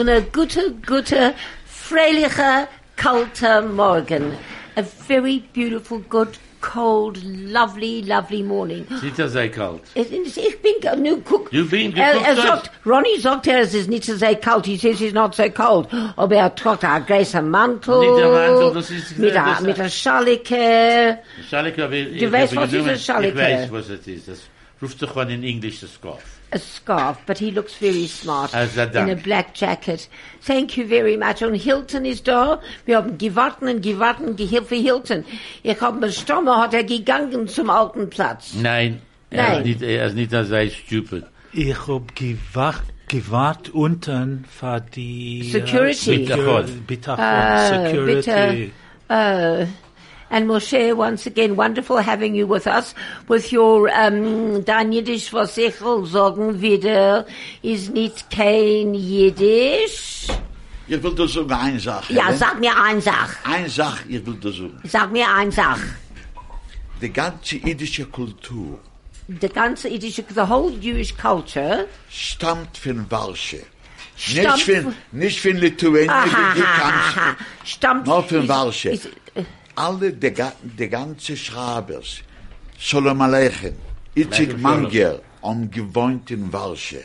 und a gute, gute, freiliche, kalter Morgen. A very beautiful, good, cold, lovely, lovely morning. Sieht er sehr kalt. Ich bin, ge- nu guck. Du bin er, er sagt, Ronnie sagt, er, es ist nicht so sehr kalt. He says it's not so cold. Aber er trägt einen großen Mantel. Nicht der Mantel, das ist- Mit einer, mit Schalike. Schalike, aber ich- ich weißt, was ist genommen- ein Schalike? Ich weiß, was es ist. Das ruft sich in Englisch das Scarf. A scarf, but he looks very smart in a black jacket. Thank you very much. Und Hilton ist da. Wir haben gewartet und gewartet und gehilft für Hilton. Ich habe mir Stommer, hat er gegangen zum alten Platz. Nein, er Nein. ist nicht, er ist nicht sehr stupid. Ich hab gewacht, gewahrt unten für die Security. Bitachon. Bitachon, Oh, Security. bitte. Oh. And Moshe, once again, wonderful having you with us, with your, um, dein Yiddish, will sagen wieder, ist nicht kein Yiddish. Ich will dir sagen eine Sache. Ja, sag mir eine Sache. Eine Sache, ich will dir sagen. Sag mir eine Sache. Die ganze jüdische Kultur the ganze Yiddish, the whole Jewish culture, stammt von Walsche. Stammt Nicht von, nicht von wie die aha, stammt, Nur von Walsche. ist- äh, Alle, die, ga- die ganze Schrabers, Shalom Aleichem, Itzig Manger, haben gewohnt in Walsche.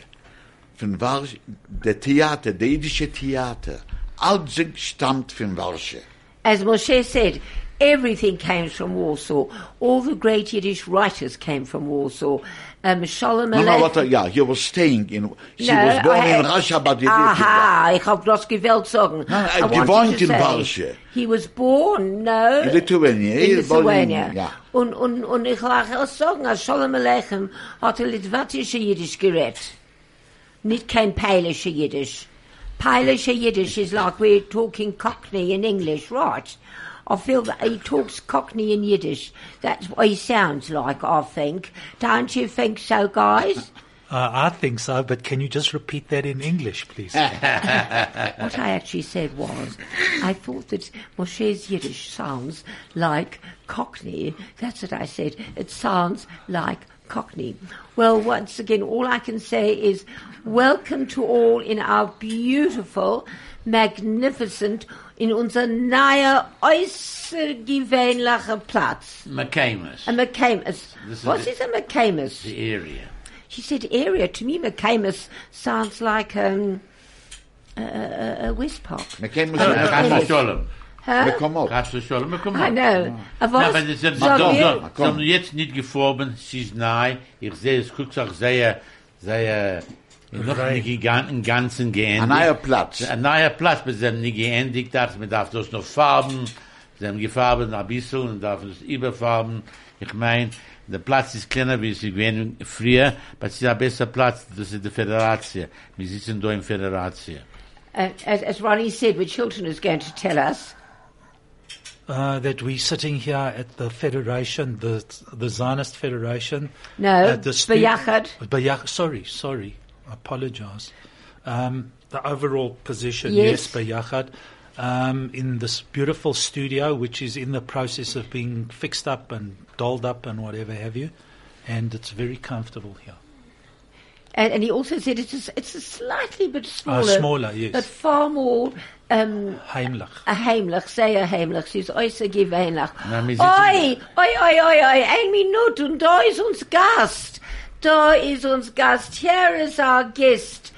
Von Walsche, der Theater, der jüdische Theater, alles stammt von Walsche. as Moshe said, everything came from Warsaw. All the great Yiddish writers came from Warsaw. Um, Shalom No, no, what, yeah, he was staying in, she No, was born I- in Russia, but he lived in Aha, ich hab das gewählt sagen. Nein, I gewohnt in say, He was born, no. In Lithuania. In He was born in- Lithuania. ja. Und, und, und ich will auch sagen, als Shalom Aleichem hat er litwatische Jiddisch gerät. Nicht kein peilische Yiddish. Peilische Yiddish is like we're talking Cockney in English, right? I feel that he talks Cockney in Yiddish. That's what he sounds like, I think. Don't you think so, guys? Uh, I think so, but can you just repeat that in English, please? What I actually said was, I thought that Moshe's Yiddish sounds like Cockney. That's what I said. It sounds like Cockney. Well, once again, all I can say is welcome to all in our beautiful, magnificent, in unser neuer, äußergewöhnlicher Platz. McCamus, A McCamus. This is is a McCamus? the area. She said area. To me, McCamus sounds like um, a, a, a West Park. McCamus in Chas English. v'sholem. Huh? Mekomot. Chas v'sholem, wir kommen. I know. A Na, was? aber das sind, Sag doch, mir. doch, sie haben jetzt nicht geforben, sie ist nahe, ich sehe, es guckt auch sehr, sehr, noch Rein. nicht gegangen, Ganzen geendigt. Ein neuer Platz. Ein neuer Platz, aber sie haben nicht geendigt, das, man darf das noch farben, sie haben gefarben ein bisschen und darf das überfarben. Ich meine, der Platz ist kleiner, wie sie gewesen früher, aber es ist ein besser Platz, das ist die Föderation. Wir sitzen da in Föderation. Uh, as, as Ronnie said, which Hilton is going to tell us. Uh, that we're sitting here at the Federation, the the Zionist Federation. No, at the stu- Beyachad. Beyach- sorry, sorry. I apologize. Um, the overall position, Yes. yes, Beyachad, um, in this beautiful studio, which is in the process of being fixed up and dolled up and whatever have you. And it's very comfortable here. And, and he also said it's a, it's a slightly bit Uh, smaller. smaller, yes. But far more um, Heimlich. a heimlich, sehr heimlich. Sie ist äußerst gewöhnlich. Oi, oi, oi, oi, oi, ein Minute und da ist uns Gast. Da is uns Gast. Here is our guest.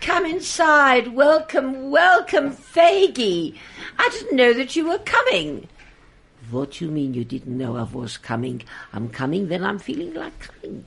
Come inside. Welcome, welcome, Faggy. I didn't know that you were coming. What you mean you didn't know I was coming? I'm coming when I'm feeling like coming.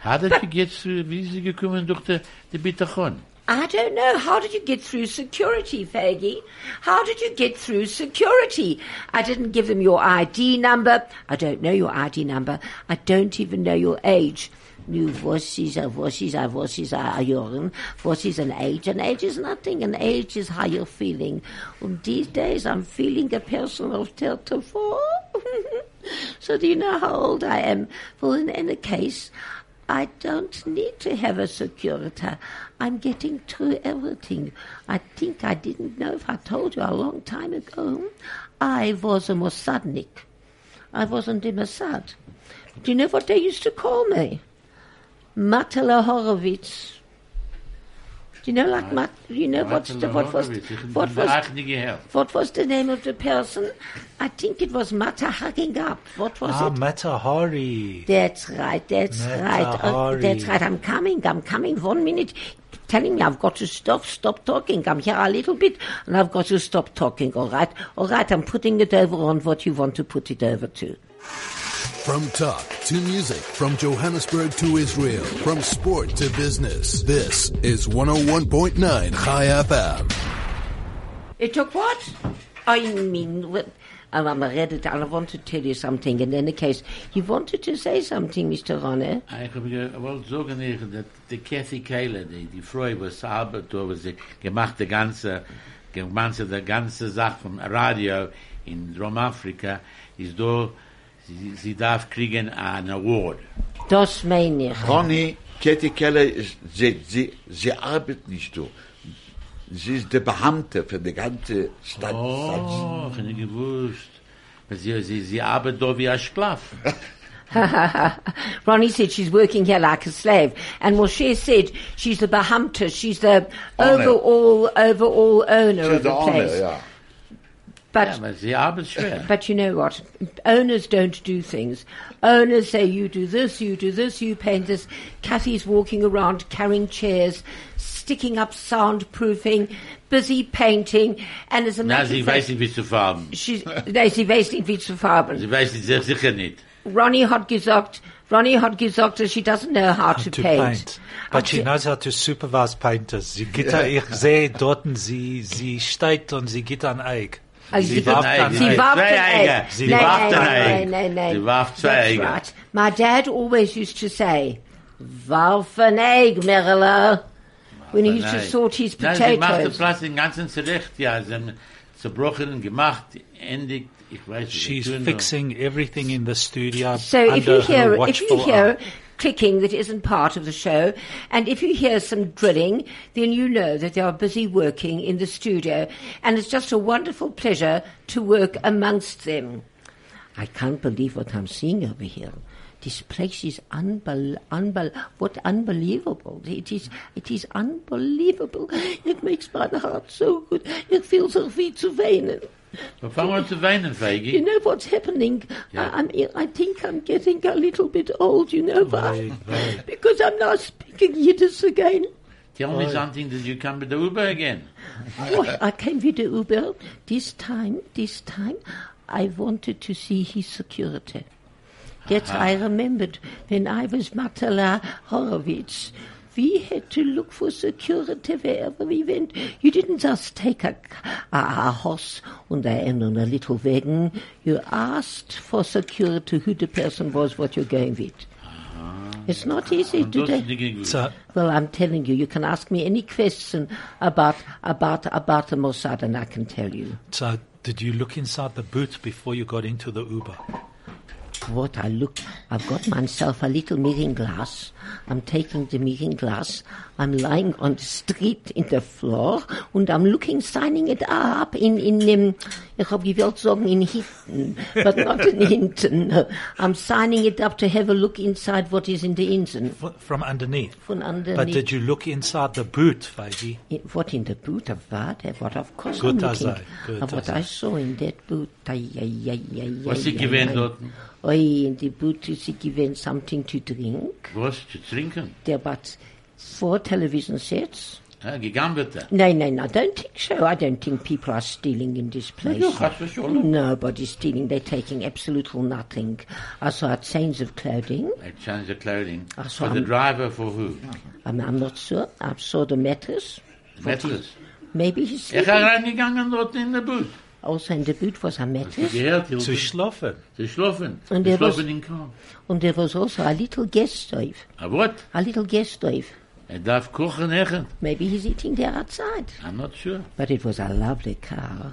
Hat er jetzt, wie ist sie gekommen durch die, die Bitachon? I don't know. How did you get through security, Faggy? How did you get through security? I didn't give them your ID number. I don't know your ID number. I don't even know your age. Nu, what is a, what is a, what is a, young? What is an age? An age is nothing. An age is how you're feeling. And these days I'm feeling a person of 34. so do you know how old I am? Well, in any case, I don't need to have a security. I'm getting through everything. I think I didn't know if I told you a long time ago. I was a Mossadnik. I wasn't in Mossad. Do you know what they used to call me? Matala Horowitz. You know, like, Mat- you know, what's the, what was, what was, Ach, nie gehört. what was the name of the person? I think it was Mata hugging up. What was Ah, it? Matahari. That's right, that's Mata right. Hari. that's right. I'm coming, I'm coming. One minute. Telling me I've got to stop, stop talking. I'm here a little bit and I've got to stop talking. All right, all right. I'm putting it over on what you want to put it over to. From talk to music, from Johannesburg to Israel, from sport to business. This is 101.9 Chai FM. It took what? I mean, what? Um, I'm read it and I want to tell you something. In any case, you wanted to say something, Mr. Ronne. Ich habe gewollt sagen, ich, dass die Kathy Kehle, die, die Frau, was arbeitet, was sie gemacht, die ganze, gemacht, die ganze Sache vom Radio in Dromafrika, ist da, sie, sie darf kriegen einen Award. Das meine ich. Ronny, Katie Keller, ist- sie, sie, sie arbeitet nicht so. Sie ist der Beamte für die ganze Stadt. Oh, ich habe nicht gewusst. Aber Sie, sie, sie arbeitet da wie ein Sklav. Ronnie said she's working here like a slave, and Moshe said she's the Bahamta, she's the Owner. overall overall owner She's of the the owner, place. ja. But Ja, aber sie arbeitet. But you know what? Owners don't do things. Owners say, you do this, you do this, you paint this. Kathy's walking around carrying chairs, sticking up soundproofing, busy painting, and as a Na, matter sie of weiß fact, nicht, wie zu farben. she's, no, sie weiß nicht, wie zu farben. Sie weiß nicht, sehr sicher nicht. Ronnie hat gesagt, Ronnie hat gesagt, that she doesn't know how, to, to paint. paint. But she knows how to supervise painters. Sie geht da, ich sehe dort, sie, sie steht und sie geht an Eig. Also Sie warft ein sie Ei. warft Zwei ein Eier. Ei. Sie Nein, warft nein, nein, nein, nein. Sie warft zwei That's right. My dad always used to say, warf an egg, Merla, when he used to Nein. sort his potatoes. Nein, sie macht den potatoes. Platz den ganzen zurecht, ja. Sie haben zerbrochen, gemacht, endigt, ich weiß nicht. She's fixing everything in the studio So if under you hear, her if you hear eye. Clicking that isn't part of the show, and if you hear some drilling, then you know that they are busy working in the studio, and it's just a wonderful pleasure to work amongst them. I can't believe what I'm seeing over here. This place is unbel- unbel- what unbelievable. It is, it is unbelievable. It makes my heart so good. It feels so wie zu weinen. Wir fangen an zu weinen, You know what's happening? Yeah. I, I'm, I think I'm getting a little bit old, you know why? Because I'm now speaking Yiddish again. Tell me something Did you come with the Uber again. Oh, I came with the Uber. This time, this time, I wanted to see his security. That I remembered when I was Matala Horowitz. We had to look for security wherever we went. You didn't just take a, a, a horse and a, and a little wagon. You asked for security who the person was, what you're going with. It's not easy Und das today. ist nicht gewusst. So, Well, I'm telling you, you can ask me any question about about about the Mossad, and I can tell you so did you look inside the boot before you got into the Uber? What I look. I've got myself a little meeting glass. I'm taking the meeting glass. I'm lying on the street in the floor, and I'm looking, signing it up in in um, ich hab gewollt sagen in hinten, but not in hinten. No. I'm signing it up to have a look inside what is in the engine F- From underneath. from underneath. But did you look inside the boot, Feige? What in the boot of what? Eh, What of course Good I'm as looking. I, good of what as I I. saw in that boot. Ay, ay, ay, ay, Was ay, sie ay, gewähnt ay. dort? Oi, in the boot is sie given something to drink. Was? Zu trinken? There but four television sets. Ja, gegangen. No, no, no, I don't think so. I don't think people are stealing in this place. Ja, hast du schon. Nobody's stealing. They're taking absolutely nothing. I saw change of clothing. I changed the clothing. Ach so, For the driver, for who? I'm, I'm not sure. I saw the mattress. Metals. Maybe he's Ich habe reingegangen dort in der Bus. Also in the boot was a mattress. Gehört, Zu schlafen. Sie schlafen. Und Sie der was- in Kahn. And there was also a little guest stove. Aber what? A little gas stove. Er darf kochen echt. Maybe he's eating there outside. I'm not sure. But it was a lovely car.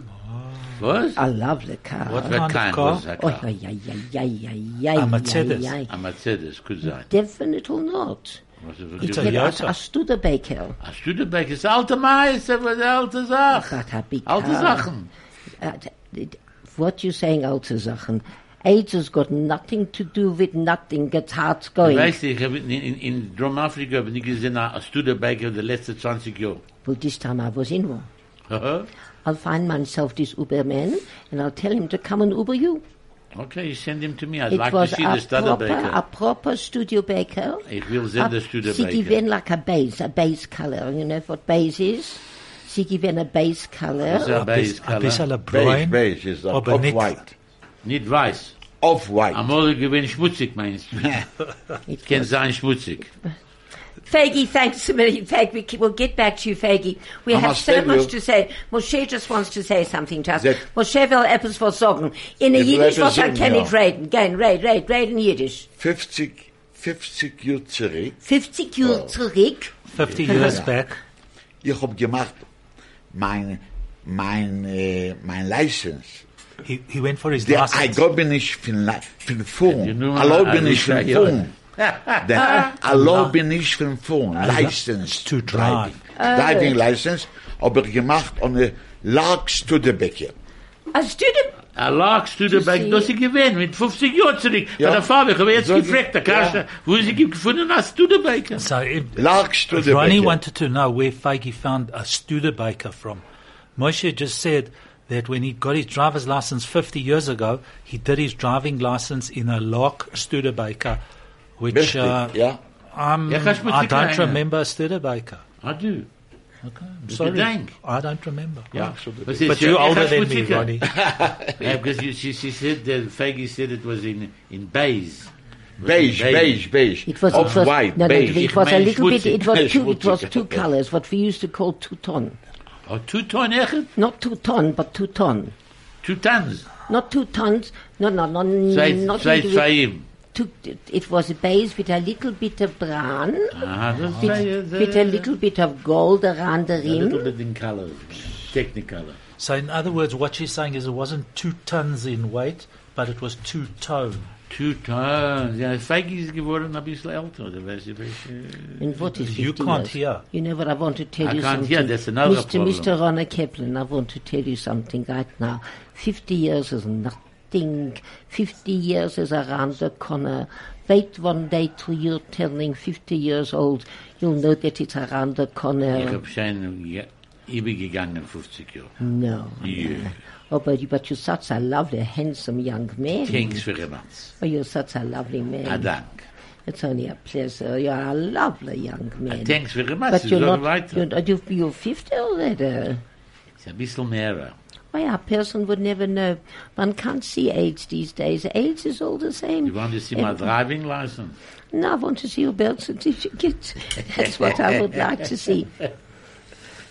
Was? A lovely car. What kind of car? was that Oh, car? ay, ay, ay, ay, ay, ay, A Mercedes. ay, ay. A Mercedes, could sein. Definitely not. It's a Yeah, Toyota. a, a Studebaker. A Studebaker ist alte Meister, aber die alte Sache. Got a big Alte car. Sachen. Uh, what you're saying, alte Sachen? AIDS has got nothing to do with nothing. It's it's going. Weißt du, ich habe in, in, in Drum-Afrika habe ich gesehen, ein Studebaker der letzten 20 Jahre. Well, this time I was in one. Haha. I'll find myself this Uberman and I'll tell him to come and Uber you. Okay, you send him to me. I'd It like to see a the a Studebaker. proper studio baker. It will sehen den Sie Studebaker. given like a base, a base color. You know what base is? Sie given a base color. Is that- Ein Beige bisschen- ein color. bisschen Beige, braun, beige is aber off nicht- white. Nicht weiß. Off white. Einmal gewinn schmutzig, meinst du? It Kann was- sein schmutzig. Faggy, thanks a million. Fag, we, we'll get back to you, Faggy. We I have so much to say. Moshe just wants to say something to us. That- Moshe will etwas was sagen. In a Yiddish, etwas was sagen, kann ja. nicht reden. Gehen, red, red, red in Yiddish. 50, 50 Jahre zurück, 50 Jahre zurück. 50 years back. ich hab gemacht mein, mein, äh, mein License. He, he went for his Der license. Allo bin ich von, La- von Phone. You know, Allo I- bin I ich von wish I- Phone. Der Allo bin ich von Phone. License. To drive. Driving License. Aber gemacht ohne Lark Studebaker. A student. Er lag Studebaker, see- das sie gewinn, mit 50 Jahren zurück. Ja. Bei der Farbe, ich habe jetzt So- gefragt, der Kaste, wo sie gefunden hat, Studebaker. So it, Lark Ronnie wanted to know where Feige found a Studebaker from. Moshe just said that when he got his driver's license 50 years ago, he did his driving license in a Lark Studebaker, which Richtig, uh, ja. um, Ja, kannst du mir I don't remember a Studebaker. I du. Okay, I'm sorry. du? I don't remember. Ja. Was But ist- you're ich older hab's than me, sicher. Ronnie. Yeah, because you, she, she said that Faggy said it was in in beige. Beige, beige, beige. It was, Off it was, white, no, no, beige. it was a little bit, it was two, it was two colors, what we used to call two ton. Oh, two ton echt? Not two ton, but two ton. Two tons. Not two tons, no, no, no, Zwei, not zwei, with- zwei ihm. two, it was a base with a little bit of brown, Aha, das with, sei, uh, with a little bit of gold around the rim, a little rim. bit in color, technicolor. So in other words, what she's saying is it wasn't two tons in weight, but it was two tone. Two tons. Ja, Faggy ist geworden ein bisschen älter, oder weiß ich. And what is You can't hear. You know what I want to tell I you can't something. hear, that's another Mr. problem. Mr. Ronner Kaplan, I want to tell you something right now. 50 years is nothing. 50 years is around the corner. Wait one day till you're turning 50 years old. You'll know that it's around the corner. Ich corner. hab schon übergegangen 50 Jahre. No. Yeah. Oh, but, but you're such a lovely, handsome young man. Thanks very much. Oh, you're such a lovely man. Ah, dank. It's only a pleasure. You're a lovely young man. Thanks very much. But you're not, weiter. you're, you're, you're 50 already. It's a bisschen mehr. Why, a person would never know. One can't see AIDS these days. AIDS is all the same. You want to see my driving license? No, I want to see your birth certificate. That's what I would like to see.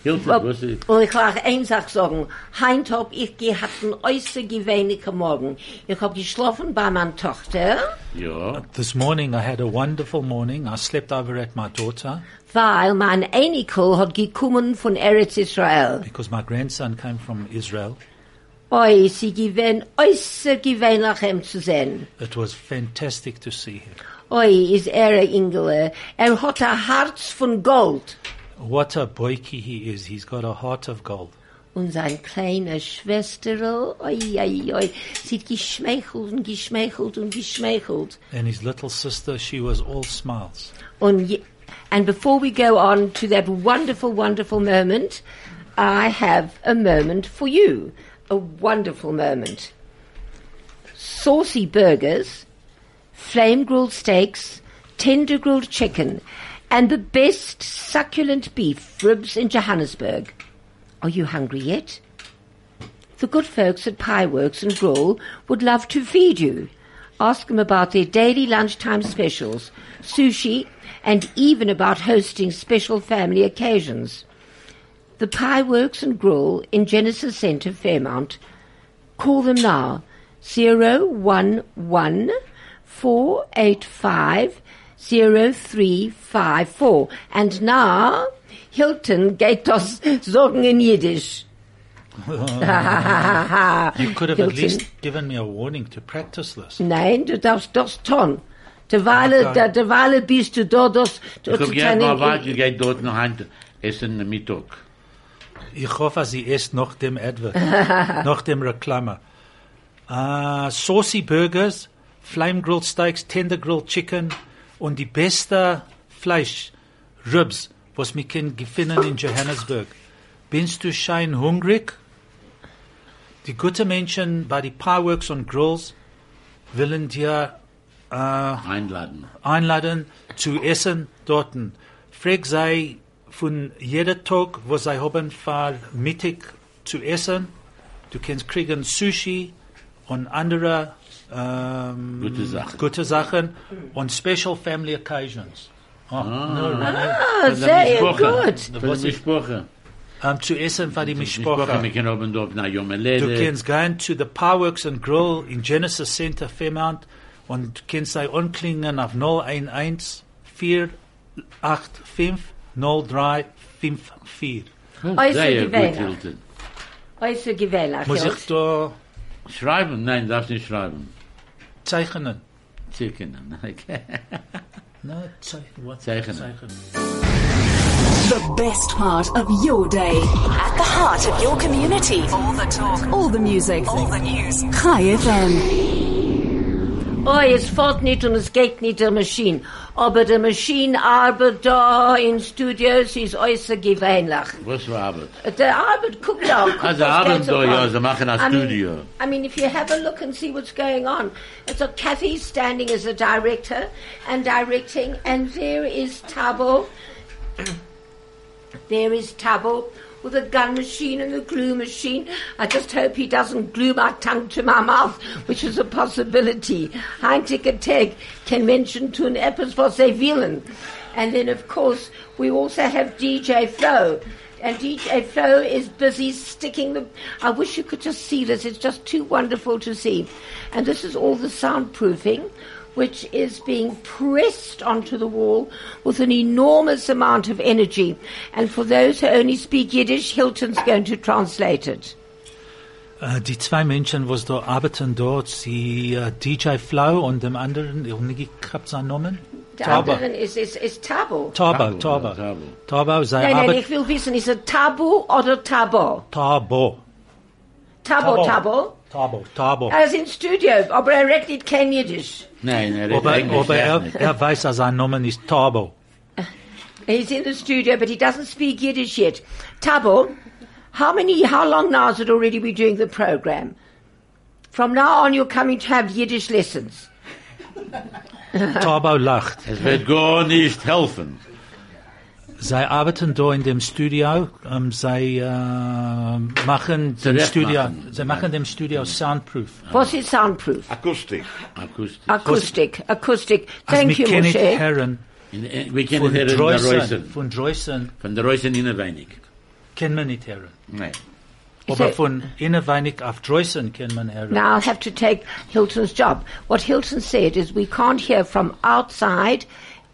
Hilton, Well, was ist... Und ich will eins auch sagen. Heint hab ich gehabt einen äußerst gewöhnlichen Morgen. Ich hab geschlafen bei meiner Tochter, Ja. This morning I had a wonderful morning. I slept over at my daughter weil mein Enkel hat gekommen von Eretz Israel. because my grandson came from Israel. Oi, sie gewinn äußerst gewöhnlich ihm zu sehen. It was fantastic to see him. Oi, ist er ein Engel. Er hat ein Herz von Gold. What a boyki he is. He's got a heart of gold. Und sein kleiner Schwester, oh, oi, oi, oi, sie hat geschmeichelt und geschmeichelt und geschmeichelt. And his little sister, she was all smiles. Und, and before we go on to that wonderful, wonderful moment, I have a moment for you. A wonderful moment. Saucy burgers, flame grilled steaks, tender grilled chicken, and the best succulent beef ribs in Johannesburg. Are you hungry yet? The good folks at Pie Works and Grill would love to feed you. Ask them about their daily lunchtime specials, sushi, and even about hosting special family occasions. The Pie Works and Grill in Genesis Centre, Fairmount. Call them now. 011 485 0354. And now, Hilton geht das sagen in Yiddish. You could have at least given me a warning to practice this. Nein, du darfst das tun. Derweile, Okay. der, derweile bist du da, das, Ich hab gehört mal weiter, ich geh dort noch heim essen am Mittag. Ich hoffe, sie esst nach dem Advert, nach dem Reklame. äh, Saucy Burgers, Flame Grilled Steaks, Tender Grilled Chicken und die beste Fleisch, Ribs, was wir können finden in Johannesburg. Bist du schein hungrig? Die gute Menschen bei die Powerworks und Grills willen dir äh, Einladen. einladen zu essen dorten. Frag sei von jeder Tag, wo sie haben für Mittag zu essen. Du kannst kriegen Sushi und andere ähm, Gute Sachen. gute Sachen und Special Family Occasions. Oh, no, no, no. Ah, sehr gut. Von der Mischproche. Um, zu essen für die Mischproche. Mischproche. Wir können oben dort nach Yom Du kannst gehen zu the Powerworks and Grill in Genesis Center Fairmount und kannst sei anklingen auf 011 485 0354. Äußer Sehr gut, gewählt. Hilton. Äußer gewählt. Muss ich da Schreiben? Nein, darfst nicht schreiben. zeichnen? Zeichnen. Okay. No, zeichnen. What? Zeichnen. The best part of your day. At the heart of your community. All the talk. All the music. All the news. Chai FM. Oh, es fährt nicht und es geht nicht der Maschine. Aber die Maschine arbeitet da in Studios ist äußerst gewöhnlich. Was war Arbeit? Der Arbeit, guck da. Guck, Also geht da, so ja, sie machen ein I mean- Studio. I mean, if you have a look and see what's going on. It's a Kathy standing as a director and directing, and there is Tabo. there is Tabo with a gun machine and a glue machine. I just hope he doesn't glue my tongue to my mouth, which is a possibility. Heintige Teg can mention to an epis was a villain. And then, of course, we also have DJ Flo. And DJ Flo is busy sticking the. I wish you could just see this. It's just too wonderful to see. And this is all the soundproofing, which is being pressed onto the wall with an enormous amount of energy. And for those who only speak Yiddish, Hilton's going to translate it. Äh, die zwei Menschen, was da arbeiten dort, sie äh, DJ Flow und dem anderen, ich hab nicht gehabt seinen Namen. Der Tauber. anderen ist, ist, ist Tabo. Tabo, Tabo, Tabo. Tabo. Tabo, sei Nein, nein, Arbeit. ich will wissen, ist es Tabu oder Tabo? Tabo. Tabo, Tabo. Tabo, Tabo. Er ist im Studio, aber er redet nicht kein Jiddisch. Nein, er redet Aber, Englisch aber echt er, nicht. er weiß, dass sein Name ist Tabo. He's in the studio, but he doesn't speak Yiddish yet. Tabo, how many, how long now has it already been doing the program? From now on, you're coming to have Yiddish lessons. Tabo lacht. Es wird gar nicht helfen. Sie arbeiten da in dem Studio, ähm, sie äh, machen dem Studio, machen. sie machen dem Studio soundproof. What's it soundproof? Akustik. Akustisch. Acoustic, acoustic. Thank you, kennen Moshe. Herren In- eh, in- Wir kennen von hier in der Dreusen, Reusen. von Dreusen Von der Reusen in wenig. kennen wir nicht Herren. Nein. Aber So- von Innenweinig auf Dreusen kennt man Herren. Now I'll have to take Hilton's job. What Hilton said is we can't hear from outside,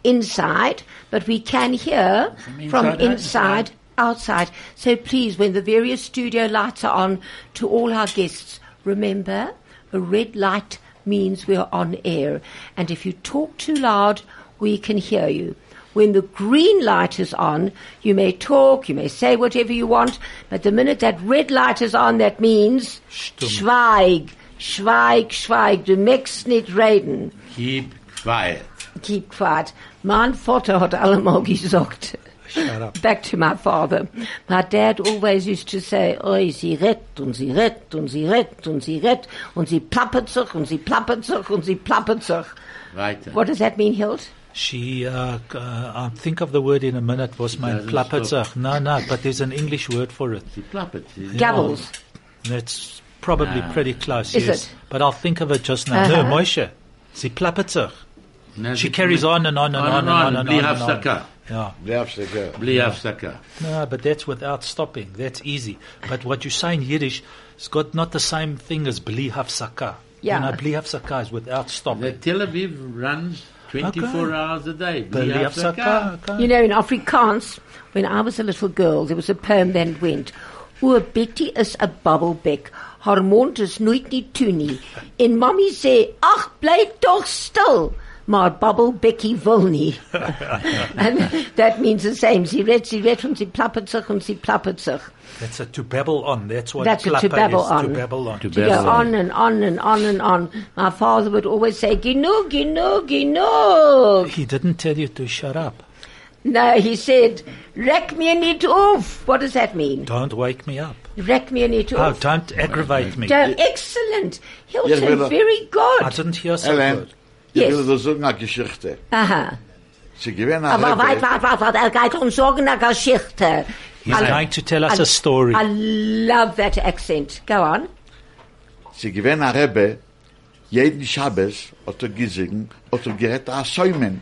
inside, but we can hear from inside, inside, outside. So please, when the various studio lights are on, to all our guests, remember a red light means we're on air. And if you talk too loud, we can hear you. When the green light is on, you may talk, you may say whatever you want, but the minute that red light is on, that means Stumm. Schweig, schweig, schweig, du möchtest nicht reden. Keep quiet. Keep quiet. Mein Vater hat allemal gesagt. Shut up. Back to my father. My dad always used to say, oi, sie rett und sie rett und sie rett und sie rett und sie plappert sich und sie plappert sich und sie plappert sich. Weiter. What does that mean, Hilt? She, uh, uh, I'll think of the word in a minute, was mein doesn't Plappetzach. No, no, but there's an English word for it. Sie plappert. Gavels. That's probably pretty close, Is yes. it? But I'll think of it just now. No, Uh-huh. Moshe. Sie Plappetzach. Na, She carries on and on and on and on and Bli on. and on. Hafsaka. Yeah. Bleibst Bli Hafsaka. No, but that's without stopping. That's easy. But what you say in Yiddish, it's got not the same thing as bli hafsaka. Yeah. You know, bli hafsaka is without stopping. The. Tel Aviv runs 24 Okay. hours a day. Bli Bli hafsaka. Hafsaka. okay. You know, in Afrikaans, when I was a little girl, there was a poem that went, Oor Betty is a bubbelbek, haar mond is nooit nie toe nie. En mommy sê, ach, bly toch stil. Mar Bubble Becky Volney. and that means the same. Sie redt, sie redt und sie plappert sich und sie plappert sich. That's a to babble on. That's what That's a to babble is, on. To babble on. To To go babble on. on and on and on and on. My father would always say, Genug, genug, genug. He didn't tell you to shut up. No, he said, Reck mir nicht auf. What does that mean? Don't wake me up. Reck mir nicht Oh, auf. don't aggravate me. Don't- excellent. Hilton, Yeah, well, uh, very I didn't hear so Ellen, good. Ich Yes. will dir sagen eine Geschichte. Aha. Sie gewinnen Aber eine wait, wait, wait, wait. Er geht uns sagen eine Geschichte. He's I- going to tell us I- a story. I love that accent. Go on. Sie gewinnen eine Rebbe, jeden Schabbes hat er gesungen, hat er gerät ein Säumen.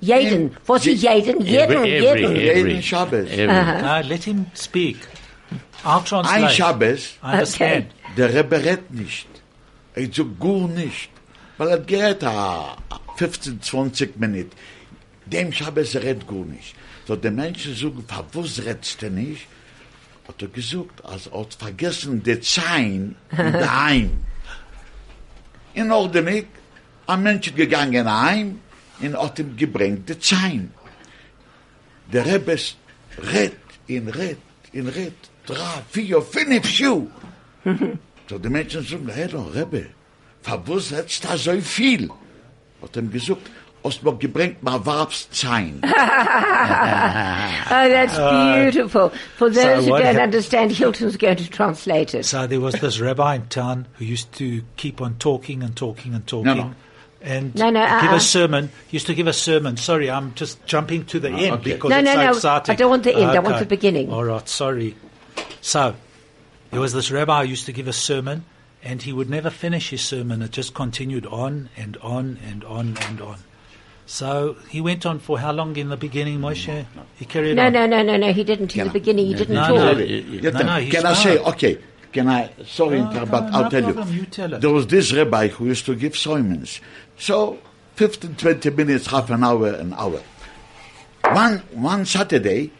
Jeden. Was ist jeden? Jeden, Every- jeden. every- every- Jeden Schabbes. every- No, let him speak. I'll Ein. Schabbes, I understand. der Rebbe redt nicht. Er sagt gut nicht. Weil er gerät a 15, 20 Minuten. Dem Schabbes er redt gut nicht. So die Menschen sagen, was redst du nicht? Hat er gesagt, als er hat vergessen, die Zein in der Heim. In Ordnung, ein Mensch gegangen heim und hat ihm gebringt die Zein. Der Rebbe redt, in redt, in redt, drei, vier, fünf Schuhe. So die Menschen sagen, hey, doch, Rebbe, verwusst hättest du so viel? Hat ihm gesagt, hast mir gebringt, mal Warbszein. Oh, ah, that's ah. beautiful. For those who don't hap- understand, Hilton's going to translate it. So there was this rabbi in town who used to keep on talking and talking and talking. no. And No, no, give uh-uh. a sermon. Used to give a sermon. Sorry, I'm just jumping to the ah, end okay. because No, it's no, so no, exciting. I don't want the end, I want the beginning. All right, sorry. So there was this rabbi who used to give a sermon, and he would never finish his sermon. It just continued on and on and on and on. So he went on for how long in the beginning, Moshe? Mm. He carried No, on. no, no, no, no. He didn't in Yeah. the beginning. He didn't No, talk. no. Jetzt, No, no, he can I say, okay, can I, sorry, No, but no, I'll no tell problem, you. you tell. There was this rabbi who used to give sermons. So, 15, 20 minutes, half an hour, an hour. One, one Saturday,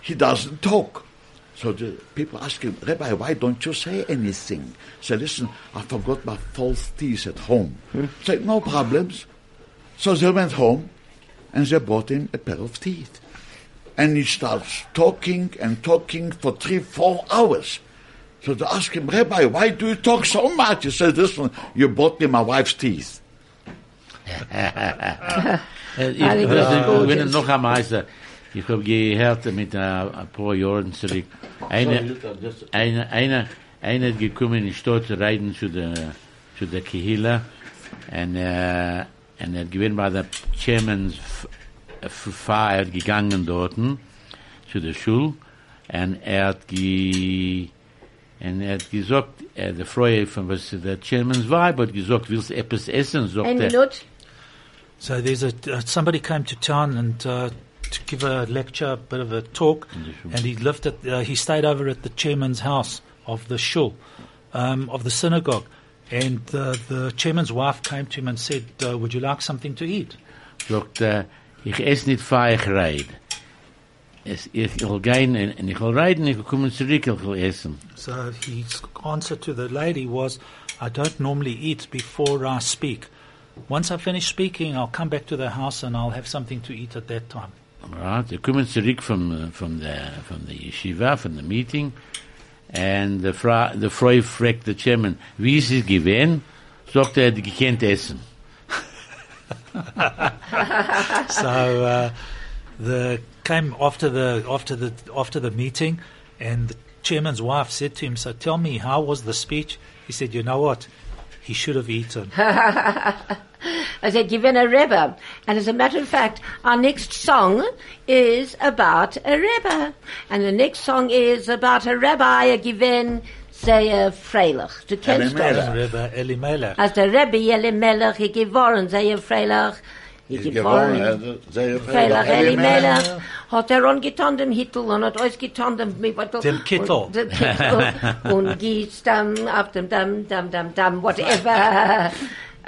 he doesn't talk. So the people ask him, Rabbi, why don't you say anything? Say, listen, I forgot my false teeth at home. Hmm? Say, no problems. So they went home and they brought him a pair of teeth. And he starts talking and talking for three, four hours. So they ask him, Rabbi, why do you talk so much? He says, listen, you brought me my wife's teeth. Ich, I think ich, that's ich gorgeous. bin noch ein Meister. Ich habe gehört mit ein paar Jahren zurück. Einer, einer, einer, einer hat gekommen in Stadt zu reiten zu der, zu der Kehila. Und, äh, und er gewinnt bei der Chairman's F- F- Fahr, er hat gegangen dorten zu der Schule. Und er hat ge, und er hat gesagt, äh, der Freude von was der Chairman's Vibe hat gesagt, willst du etwas essen? Sagt Ein er. Minute. So there's a uh, somebody came to town and uh, to give a lecture, a bit of a talk, and he lived at uh, he stayed over at the chairman's house of the shul, um, of the synagogue, and uh, the chairman's wife came to him and said, uh, "Would you like something to eat?" sagt, äh, ich esse nicht reid. Es, ich will gehen und und ich will reiten, ich will kommen zurück, ich will essen. So his answer to the lady was, "I don't normally eat before I speak. Once I finish speaking, I'll come back to the house and I'll have something to eat at that time." Right, sie kommen zurück vom, äh, von der, von der Yeshiva, von der Meeting, und der Frau, der Frau fragt der Chairman, wie ist es gewesen? Sagt er, die gekannt essen. so uh, the came after the after the after the meeting, and the chairman's wife said to him, "So tell me, how was the speech?" He said, "You know what? He should have eaten." I said, given a Rebbe. And as a matter of fact, our next song is about a Rebbe. And the next song is about a rabbi, a given sehr freilich. Du kennst Elimelech. das. Rebbe Elimelech. Als der Rebbe Elimelech ist geworden, sehr freilich. Ist geworden. Freilich Elimelech hat er angetan dem Hittel und hat ausgetan dem Mittel. Dem Kittel. Und, dem Kittel. und gießt dann auf dem Dam, Dam, Dam, Dam, whatever.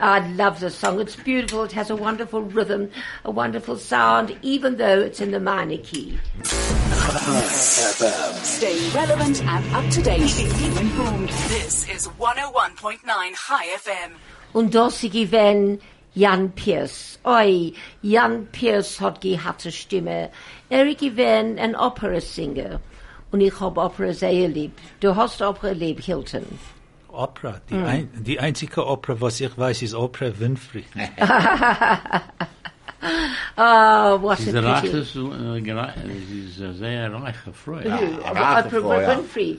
I love the song. It's beautiful. It has a wonderful rhythm, a wonderful sound, even though it's in the minor key. Stay relevant and up to date. Keep informed. This is 101.9 Chai FM. Und das sie Jan Peerce. Oi, Jan Peerce hat gehabt eine Stimme. Er gewesen ein Opera-Singer. Und ich hab Opera sehr lieb. Du hast Opera lieb, Hilton. Opera. Die, ein, die einzige Opera, was ich weiß, ist Opera Winfrey. Oh, what Sie ist reiche, so, äh, sie ist eine sehr reiche Frau. Ja. Winfrey.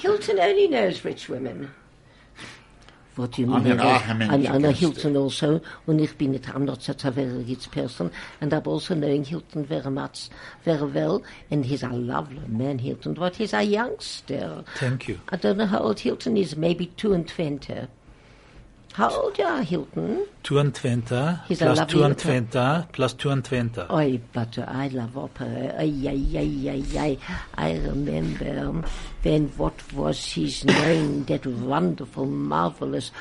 Hilton only knows rich women. What do you Eine mean? Rache And Menschen Anna kennst du. Hilton also, ich bin, I'm not such a very rich person, and I'm also knowing Hilton very much, very well, and he's a lovely man, Hilton, but he's a youngster. Thank you. I don't know how old Hilton is, maybe two and twenty. How old you are, Hilton? 22 He's a plus lovely 22 plus 22. Oi, but I love opera. Ay, ay, ay, ay, ay. I remember um, then what was his name, that wonderful, marvelous,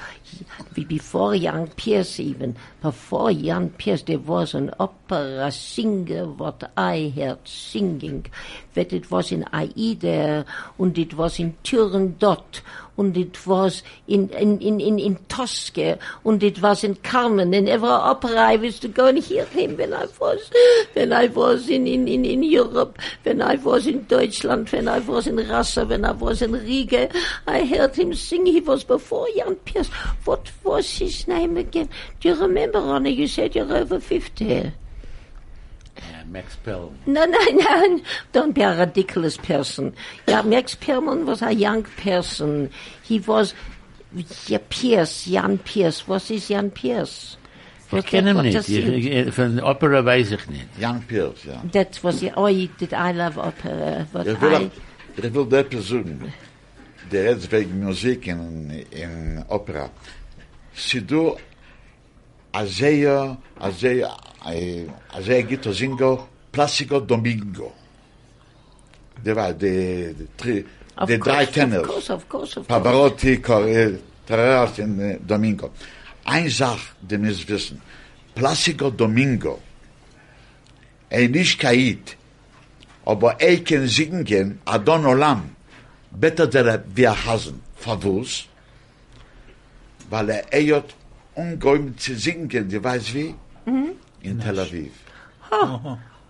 before young Peerce even, before young Peerce there was an opera singer what I heard singing, that it was in Aida and it was in Turandot and it was in, in, in, in, in Tosca and it was in Carmen and every opera I used to go and hear him when I was, when I was in, in, in, in Europe, when I was in Deutschland, when I was in Russia, when I was in Riga. I heard him sing. He was before Jan Peerce. What was his name again? Do you remember, Ronnie? You said you're over 50. Ja, Max Pell. No, no, no. Don't be a ridiculous person. Yeah, Max Perlman was a young person. He was, yeah, Peerce, Jan Peerce. Was is Jan Peerce? Ich Was kenne that ihn what nicht. just Ich, sing- ich, von der Opera weiß ich nicht. Jan Peerce, ja. That was, yeah, oh, did I love opera? But Ich will, I, ich will der Person, der jetzt wegen Musik in, in Opera, sie du a sehr, a sehr, אז זה I זינגו, to Zingo Plastico Domingo. de were de the three of the course, three tenors. Of course, Pavarotti, course. Pavarotti, eh, Domingo. Ein Sach, the most wissen. Plastico Domingo. A nicht kait. Aber ken singen a olam. Better than wir hasen. Favus. Weil er ey ungeum zu singen, du weißt wie? Mhm. In Tel Aviv.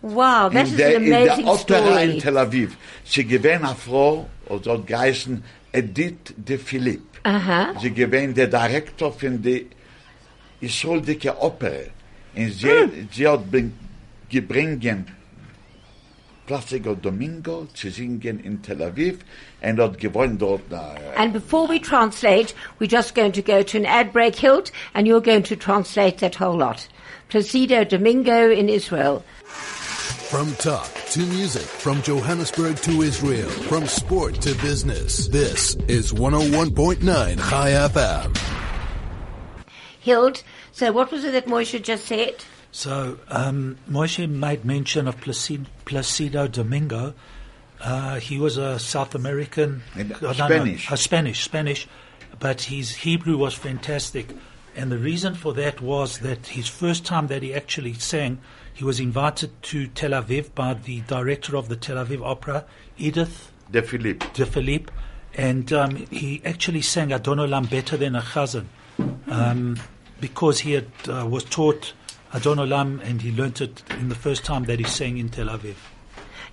Wow, that in is der, an in der amazing Opera in story. Tel Aviv. Sie gewähnt eine Frau, und dort geheißen Edith de Philippe. Aha. Sie gewähnt der Direktor von der Isoldike Opera. Und sie, sie hat bring, gebringen Placido Domingo zu singen in Tel Aviv und hat gewonnen dort. And before we translate, we're just going to go to an ad break, Hilt, and you're going to translate that whole lot. Placido Domingo in Israel. From talk to music, from Johannesburg to Israel, from sport to business. This is 101.9 Chai FM. Hild, so what was it that Moshe just said? So, um, Moshe made mention of Placido, Placido Domingo. Uh, he was a South American, don't Spanish. a Spanish, Spanish, but his Hebrew was fantastic. And the reason for that was that his first time that he actually sang, he was invited to Tel Aviv by the director of the Tel Aviv Opera, Edis De Philippe. de Philippe, and um, he actually sang Adon Adonolam better than a chazan um, because he had, uh, was taught Adon Olam and he learnt it in the first time that he sang in Tel Aviv.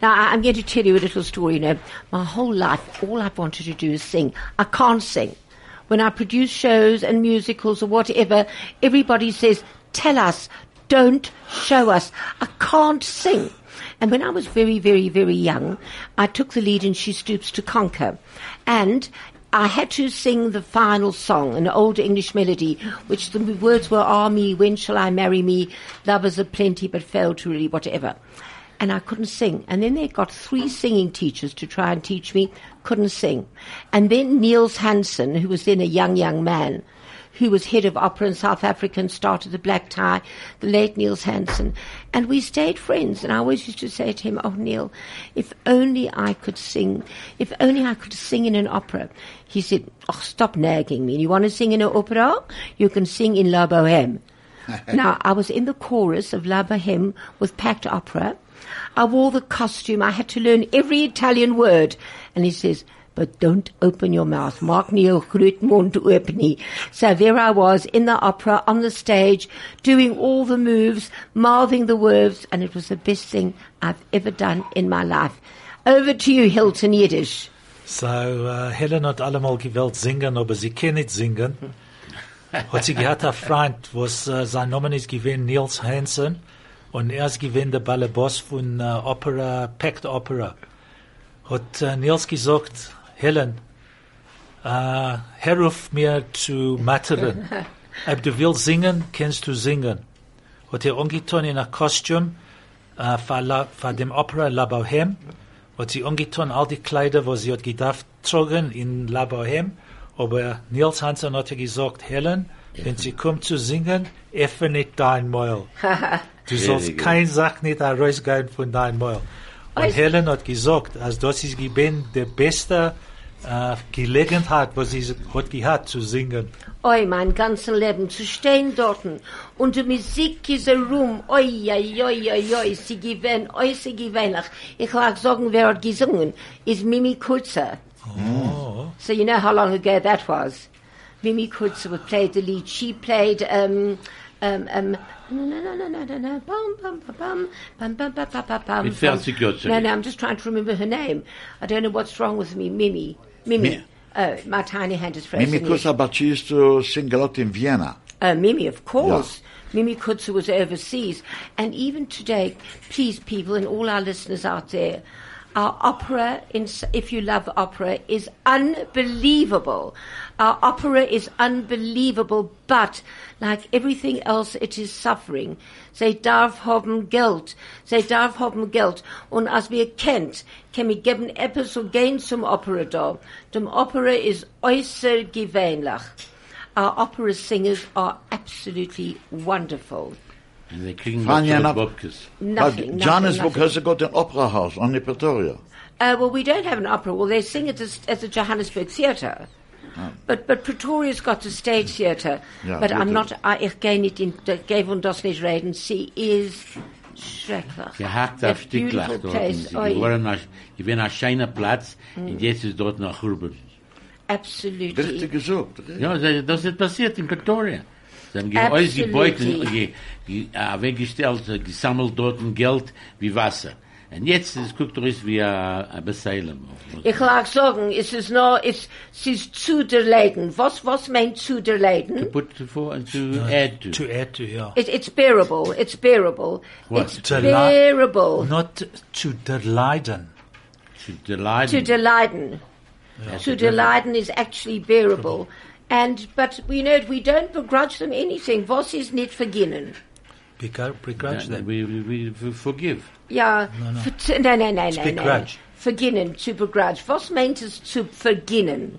Now, I'm going to tell you a little story. You know, my whole life, all I've wanted to do is sing. I can't sing. When I produce shows and musicals or whatever, everybody says, tell us, don't show us. I can't sing. And when I was very, very, very young, I took the lead in She Stoops to Conquer. And I had to sing the final song, an old English melody, which the words were, Ah, me, when shall I marry me? Lovers are plenty, but fail to really, whatever and I couldn't sing. And then they got three singing teachers to try and teach me, couldn't sing. And then Niels Hansen, who was then a young, young man, who was head of opera in South Africa and started the Black Tie, the late Niels Hansen. And we stayed friends. And I always used to say to him, Oh, Neil, if only I could sing, if only I could sing in an opera. He said, Oh, stop nagging me. You want to sing in an opera? You can sing in La Boheme. now, I was in the chorus of La Boheme with PACT opera. I wore the costume. I had to learn every Italian word. And he says, but don't open your mouth. Mark Neil Mund Upni. So there I was in the opera on the stage, doing all the moves, mouthing the words, and it was the best thing I've ever done in my life. Over to you, Hilton Yiddish. So, uh, Helen hat allemal gewollt singen, aber sie kann nicht singen. hat sie gehabt, ein Freund, was uh, sein Name ist gewesen, Niels Hansen, und er ist gewesen der Ballerboss von uh, Opera, Pact Opera. Hat uh, gesagt, Helen, uh, hör auf mir zu mattern. Ob du willst singen, kannst du singen. Hat er angetan in ein Kostüm, uh, für, la, für dem Opera La Bohème, hat sie angetan all die Kleider, was sie hat gedacht, tragen in La Bohème, aber Nils Hansen hat gesagt, Helen, wenn sie kommt zu singen, öffne nicht dein Maul. Du sollst kein Sach nicht herausgehen von deinem Maul. Und Helen hat gesagt, als das ist gewesen der beste äh, Gelegenheit, was sie hat gehabt zu singen. Oi, mein ganzes Leben zu stehen dorten und die Musik ist rum. Oi, oi, oi, oi, oi, sie gewinnt, oi, sie gewinnt. Ich mag sagen, wer hat gesungen, ist Mimi Kurzer. Oh. So you know how long ago that was. Mimi Kurzer would play the lead. She played, um, um, um, It sounds too good to No, no, I'm just trying to remember her name. I don't know what's wrong with me. Mimi. Mimi. Mi- oh, my tiny hand is frozen. Mimi Coertse, but she used to sing a lot in Vienna. Oh, Mimi, of course. Yeah. Mimi Coertse was overseas. And even today, please, people, and all our listeners out there, our opera, in, if you love opera, is unbelievable. Our opera is unbelievable, but like everything else, it is suffering. Sie darf haben Geld. Sie darf haben Geld. Und als wir kennt, kann wir geben etwas so gehen zum Opera da. Dem Opera ist äußerst gewöhnlich. Our opera singers are absolutely wonderful. Und sie kriegen Fanya das na- Bobkes. Nothing, but nothing, Johannesburg nothing. has got an opera house on the Pretoria. Uh, well, we don't have an opera. Well, they sing it as, as a Johannesburg theatre. But, but Pretoria's got a State Theatre. Ja, but I'm not, I, ich gehe nicht in, gehe von das nicht reden. Sie ist schrecklich. Gehackt A auf Sticklach beautiful dort. place. Sie Oi, geworden als, gewesen ein scheiner Platz, und jetzt ist dort noch Urban. absolutely. Richtig gesagt. richtig. Ja, das das ist passiert in Pretoria. Haben ge- alles gebeut und ge, ge, äh, weggestellt, äh, gesammelt dort ein Geld wie Wasser. Und jetzt, es guckt doch ist wie ein ein Beseilen. Ich lag sagen, es ist nur, es, es ist zu der Leiden. Was, was meint zu der Leiden? Put for and to add to. To add to, yeah. It, it's bearable. It's bearable. What? It's To bearable. Not to der Leiden. To delight. to der Leiden. To der Leiden is actually bearable. And, but, you know, we don't begrudge them anything. Was is nicht verginnen? Begrudge, begrudge them. we, we, we, we forgive. Ja, ver- nein, nein, nein, nein, nein. begrudge. Verginnen, to begrudge. Was meint es zu verginnen?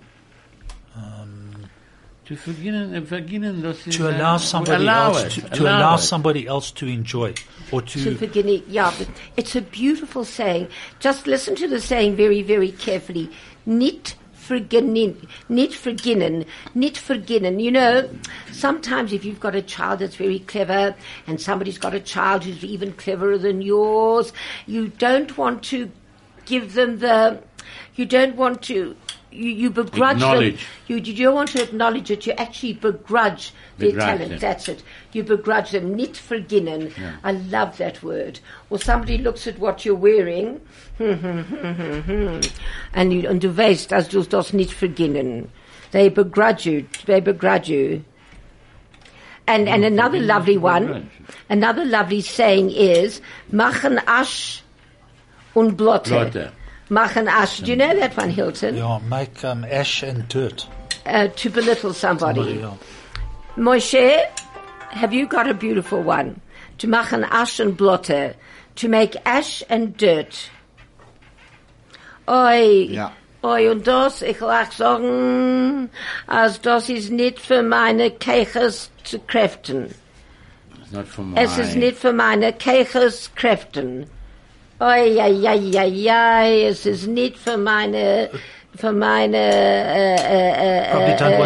To forgive and um, forgive, das ist, To äh, allow somebody allow else it, to, to allow it. somebody else to enjoy or To to verginnen, yeah, but it's a beautiful saying. Just listen to the saying very, very carefully. Nicht verginnen, nicht verginnen, nicht verginnen. You know, sometimes if you've got a child that's very clever and somebody's got a child who's even cleverer than yours, you don't want to give them the, you don't want to, you, you begrudge them. You, you don't want to acknowledge it, you actually begrudge their Begrudge talent. them. That's it. You begrudge them. Nicht verginnen. I love that word. Or somebody looks at what you're wearing, and you, und du weißt, dass du das nicht verginnen. They begrudge you. They begrudge you. And, and mm, another lovely one, another lovely saying is, machen Asch und Blotte. Blotte. Machen Asch. Do you know that one, Hilton? yeah, make um, ash and dirt. Uh, to belittle somebody. Yeah. Moshe, have you got a beautiful one? To machen ash and blotte. To make ash and dirt. Oi. Ja. Oi, und das, ich lach sagen, als das ist nicht für meine Keiches zu kräften. It's not for my... Es ist nicht für meine Keiches kräften. Oi, ai, ai, ai, ai, es ist nicht für meine, für meine, äh, äh, äh, Probably don't äh,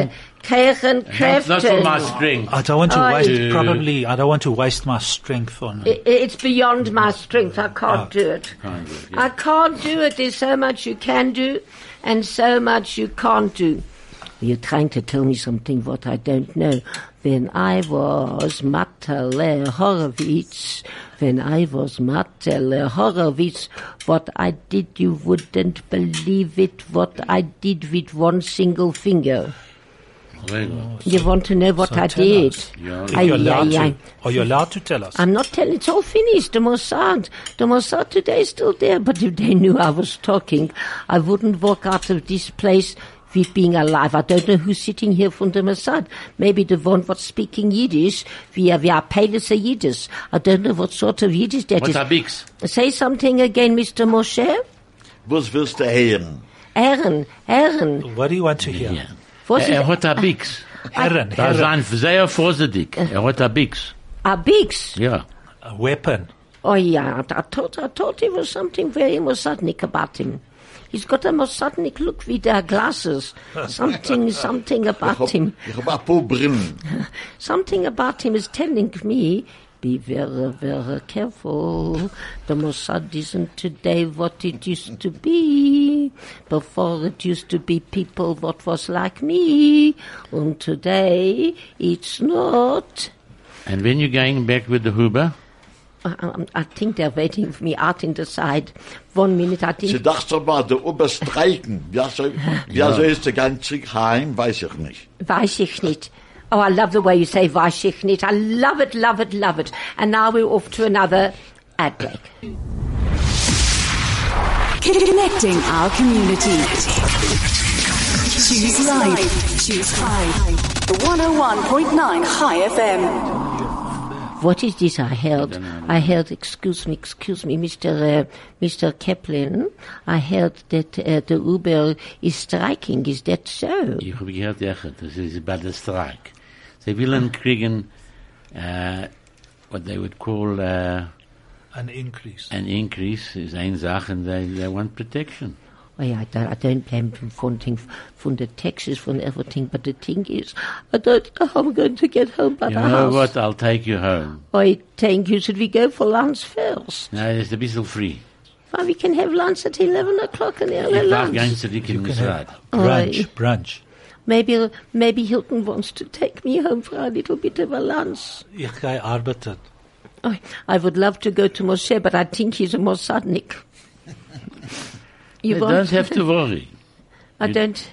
Not, not for my Kräften. strength. I don't want to waste, probably, I don't want to waste my strength on I- It's beyond my strength. I can't Oh. do it. Can't do it, I can't do it. There's so much you can do and so much you can't do. You're trying to tell me something what I don't know. When I was Matale Horowitz, when I was Matale Horowitz, what I did, you wouldn't believe it, what I did with one single finger. Very good. You want to know what So I did? us. Yeah. If you're allowed ay, ay. to. Are you allowed to tell us? I'm not telling, it's all finished. The Mossad, the Mossad today is still there, but if they knew I was talking, I wouldn't walk out of this place with being alive. I don't know who's sitting here from the Mossad. Maybe the one what's speaking Yiddish, via via Pelis Yiddish. I don't know what sort of Yiddish that What's is. a bix? Say something again, Mr. Moshe. Was willst du hören? Herren, Herren. What do you want to hear? Ja. Was Er, er hat a bix. Herren, Da Herren, sein sehr vorsichtig. Er hat a bix. a bigs? Ja. a weapon. Oh yeah, I, I thought I thought there was something very Mossadnik about him. He's got a Mossadnik look with their glasses. Something, something about him. ich hab ein paar Brillen. Something about him is telling me, be very, very careful. The Mossad isn't today what it used to be. Before it used to be people what was like me. And today it's not. And when you're going back with the Uber, I, I, I think they're waiting for me out in the side. One minute, I think. Sie dachte mal, der Oberstreiken. Ja, so, ja, so ist der ganze Heim, weiß ich nicht. Weiß ich nicht. Oh, I love the way you say weiß ich nicht. I love it, love it, love it. And now we're off to another ad break. Connecting our community. Choose life. Choose oh high. 101.9 Chai FM. What is this I heard? I heard, excuse me, excuse me, Mr. Uh, Mr. Kaplan. I heard that uh, the Uber is striking. Is that so? ich habe gehört, ja, das ist bei der Streik. Sie wollen kriegen, uh, what they would call uh, An increase. an increase is eine Sache, and they, they want protection. Oh yeah, I don't, I don't blame them for thing, from the taxes, from everything, but the thing is, I don't know how I'm going to get home by You the know what, I'll take you home. I thank you. Should we go for lunch first? No, it's a bisschen free. Well, we can have lunch at 11 o'clock and then Ich war lunch. ganz zurück in You can have brunch, Oi. brunch. Maybe, maybe Hilton wants to take me home for a little bit of a lunch. Ich gehe arbeiten. Oh, I would love to go to Moshe, but I think he's a Mossadnik. You You want? don't have to worry. I don't.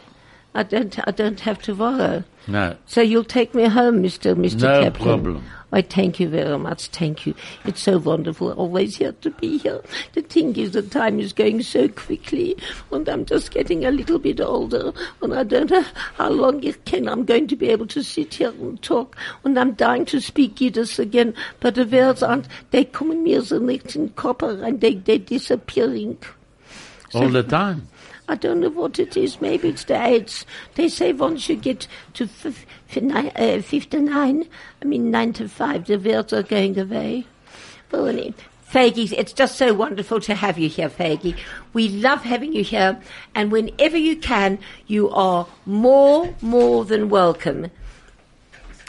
I don't. I don't have to worry. No. So you'll take me home, Mister Mister No Captain. problem. I thank you very much. Thank you. It's so wonderful always here to be here. The thing is, the time is going so quickly, and I'm just getting a little bit older, and I don't know how long it can. I'm going to be able to sit here and talk, and I'm dying to speak Yiddish again, but the words aren't. They kommen mir so nicht in copper, and they they're disappearing. All the time. I don't know what it is. Maybe it's the age. They say once you get to uh, 59, I mean 95, the words are going away. Well, anyway, Faggy, it's just so wonderful to have you here, Faggy. We love having you here, and whenever you can, you are more, more than welcome.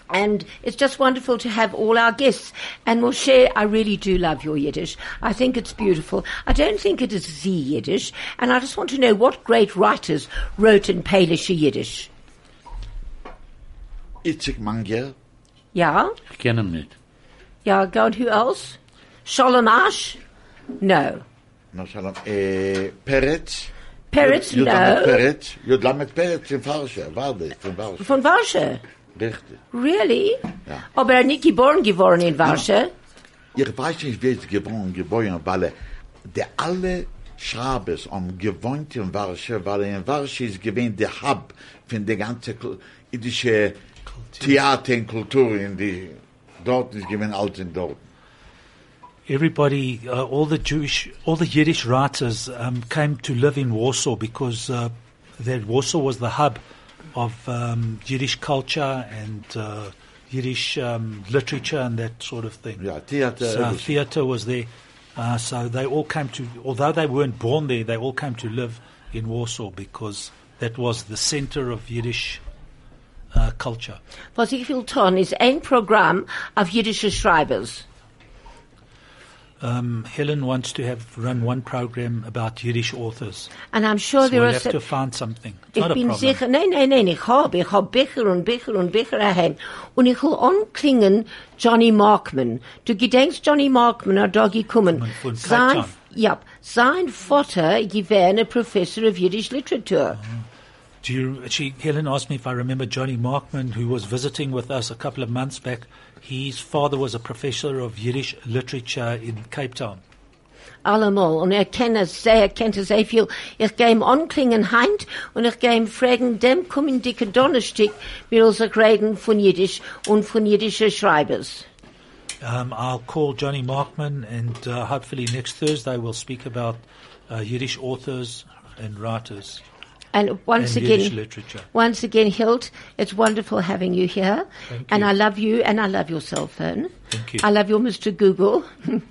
And it's just wonderful to have all our guests. And Moshe, I really do love your Yiddish. I think it's beautiful. I don't think it is the Yiddish. And I just want to know what great writers wrote in Polish Yiddish. Itzik Manger, Ja? Ich kenne ihn nicht. Ja, God, who else? Sholem Asch? No. no shalom, äh, eh, Peretz. Peretz? Judlamet No. Peretz. Judlamet Peretz in Farsche, Walde, von Farsche. Von Warsche? Richtig. Really? Ja. Aber er nicht geboren geworden in Warsche? Ich weiß nicht, wie es geboren, geboren, weil er, der alle Schabes am gewohnt in Warsche, weil er in Warsche ist gewesen der Hub von der ganzen jüdische Theater und Kultur in die, dort ist gewesen alt in dort. Everybody, uh, all the Jewish, all the Yiddish writers um, came to live in Warsaw because uh, that Warsaw was the hub of um, Yiddish culture and uh, Yiddish um, literature and that sort of thing. Ja, Theater, So theatre was there. Uh, so they all came to, although they weren't born there, they all came to live in Warsaw because that was the center of Yiddish uh, culture. Was ich will tun, ist ein Programm auf jüdische Schreibers. Um, Helen wants to have run one program about Yiddish authors. And I'm sure So there we'll are have to find something. It's Ich not a bin problem. sicher, nein, nein, nein, ich hab, ich hab Bücher und Bücher und Bücher daheim. Und ich will anklingen Johnny Markman. Du gedenkst Johnny Markman hat da gekommen. Von Cape Sein, ja, sein Vater ein Professor of Yiddish Literature. Do you, she, Helen asked me if I remember Johnny Markman, who was visiting with us a couple of months back. His father was a professor of Yiddish literature in Cape Town. Allemal. Und er kennt es sehr, er kennt es sehr viel. Ich gehe ihm anklingen heint und ich gehe ihm fragen, dem kommen dicke Donnerstag, wir sich reden von Jiddisch und von jiddische Schreibers. Um, I'll call Johnny Markman, and uh, hopefully next Thursday we'll speak about uh, Yiddish authors and writers And once and again, literature. Once again, Hilt, it's wonderful having you here. Thank and you. I love you and I love your cell phone. Thank you. I love your Mr. Google.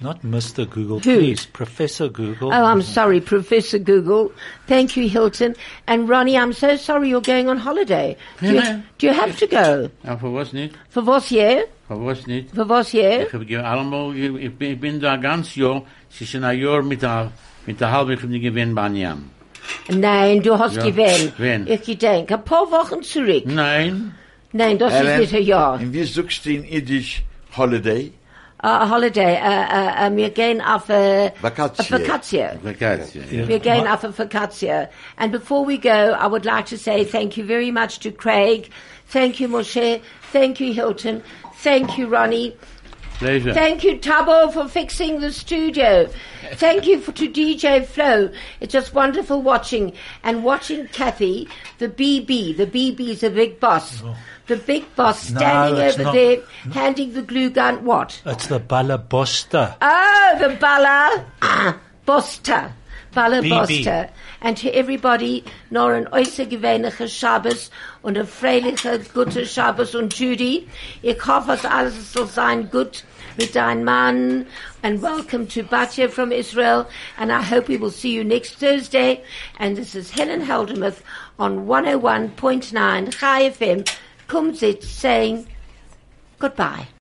Not Mr. Google, Who? please, Professor Google. Oh, I'm sorry, Professor Google. Thank you, Hilton. And Ronnie, I'm so sorry you're going on holiday. Do you, Yeah. do you have to go? Ja, für was nicht? For was year? Für was nicht? For was year? Ich habe ge- allemal, ich, ich, bin, da ganz Jahr, es ist schon ein Jahr mit der, mit der halben, ich habe nicht gewinnt bei Anyam. Nein, du hast Ja, gewählt. wen? Ich gedenke, ein paar Wochen zurück. Nein, Nein, das Helen, ist nicht ein Jahr. Und wie suchst du in Yiddish Holiday? A holiday. Uh, uh, uh, wir gehen auf a vacatie. Vacation. We're going off of Vacatia. And before we go, I would like to say thank you very much to Craig. Thank you, Moshe. Thank you, Hilton. Thank you, Ronnie. Pleasure. Thank you, Tabo, for fixing the studio. Thank you for, to DJ Flo. It's just wonderful watching and watching Kathy, the BB. The BB is a big boss. Oh. The big boss standing it's over not. there, handing the glue gun. What? It's the Balabosta. Oh, the Bala ah, Bosta. Bala BB. Bosta. And to everybody, noch ein äußergewöhnlicher Shabbos und ein freilicher, guter Shabbos und Judy. Ich hoffe, dass alles soll sein gut mit deinem Mann. And welcome to Batya from Israel. And I hope we will see you next Thursday. And this is Helen Heldemuth on 101.9 Chai FM. Kumzit saying goodbye.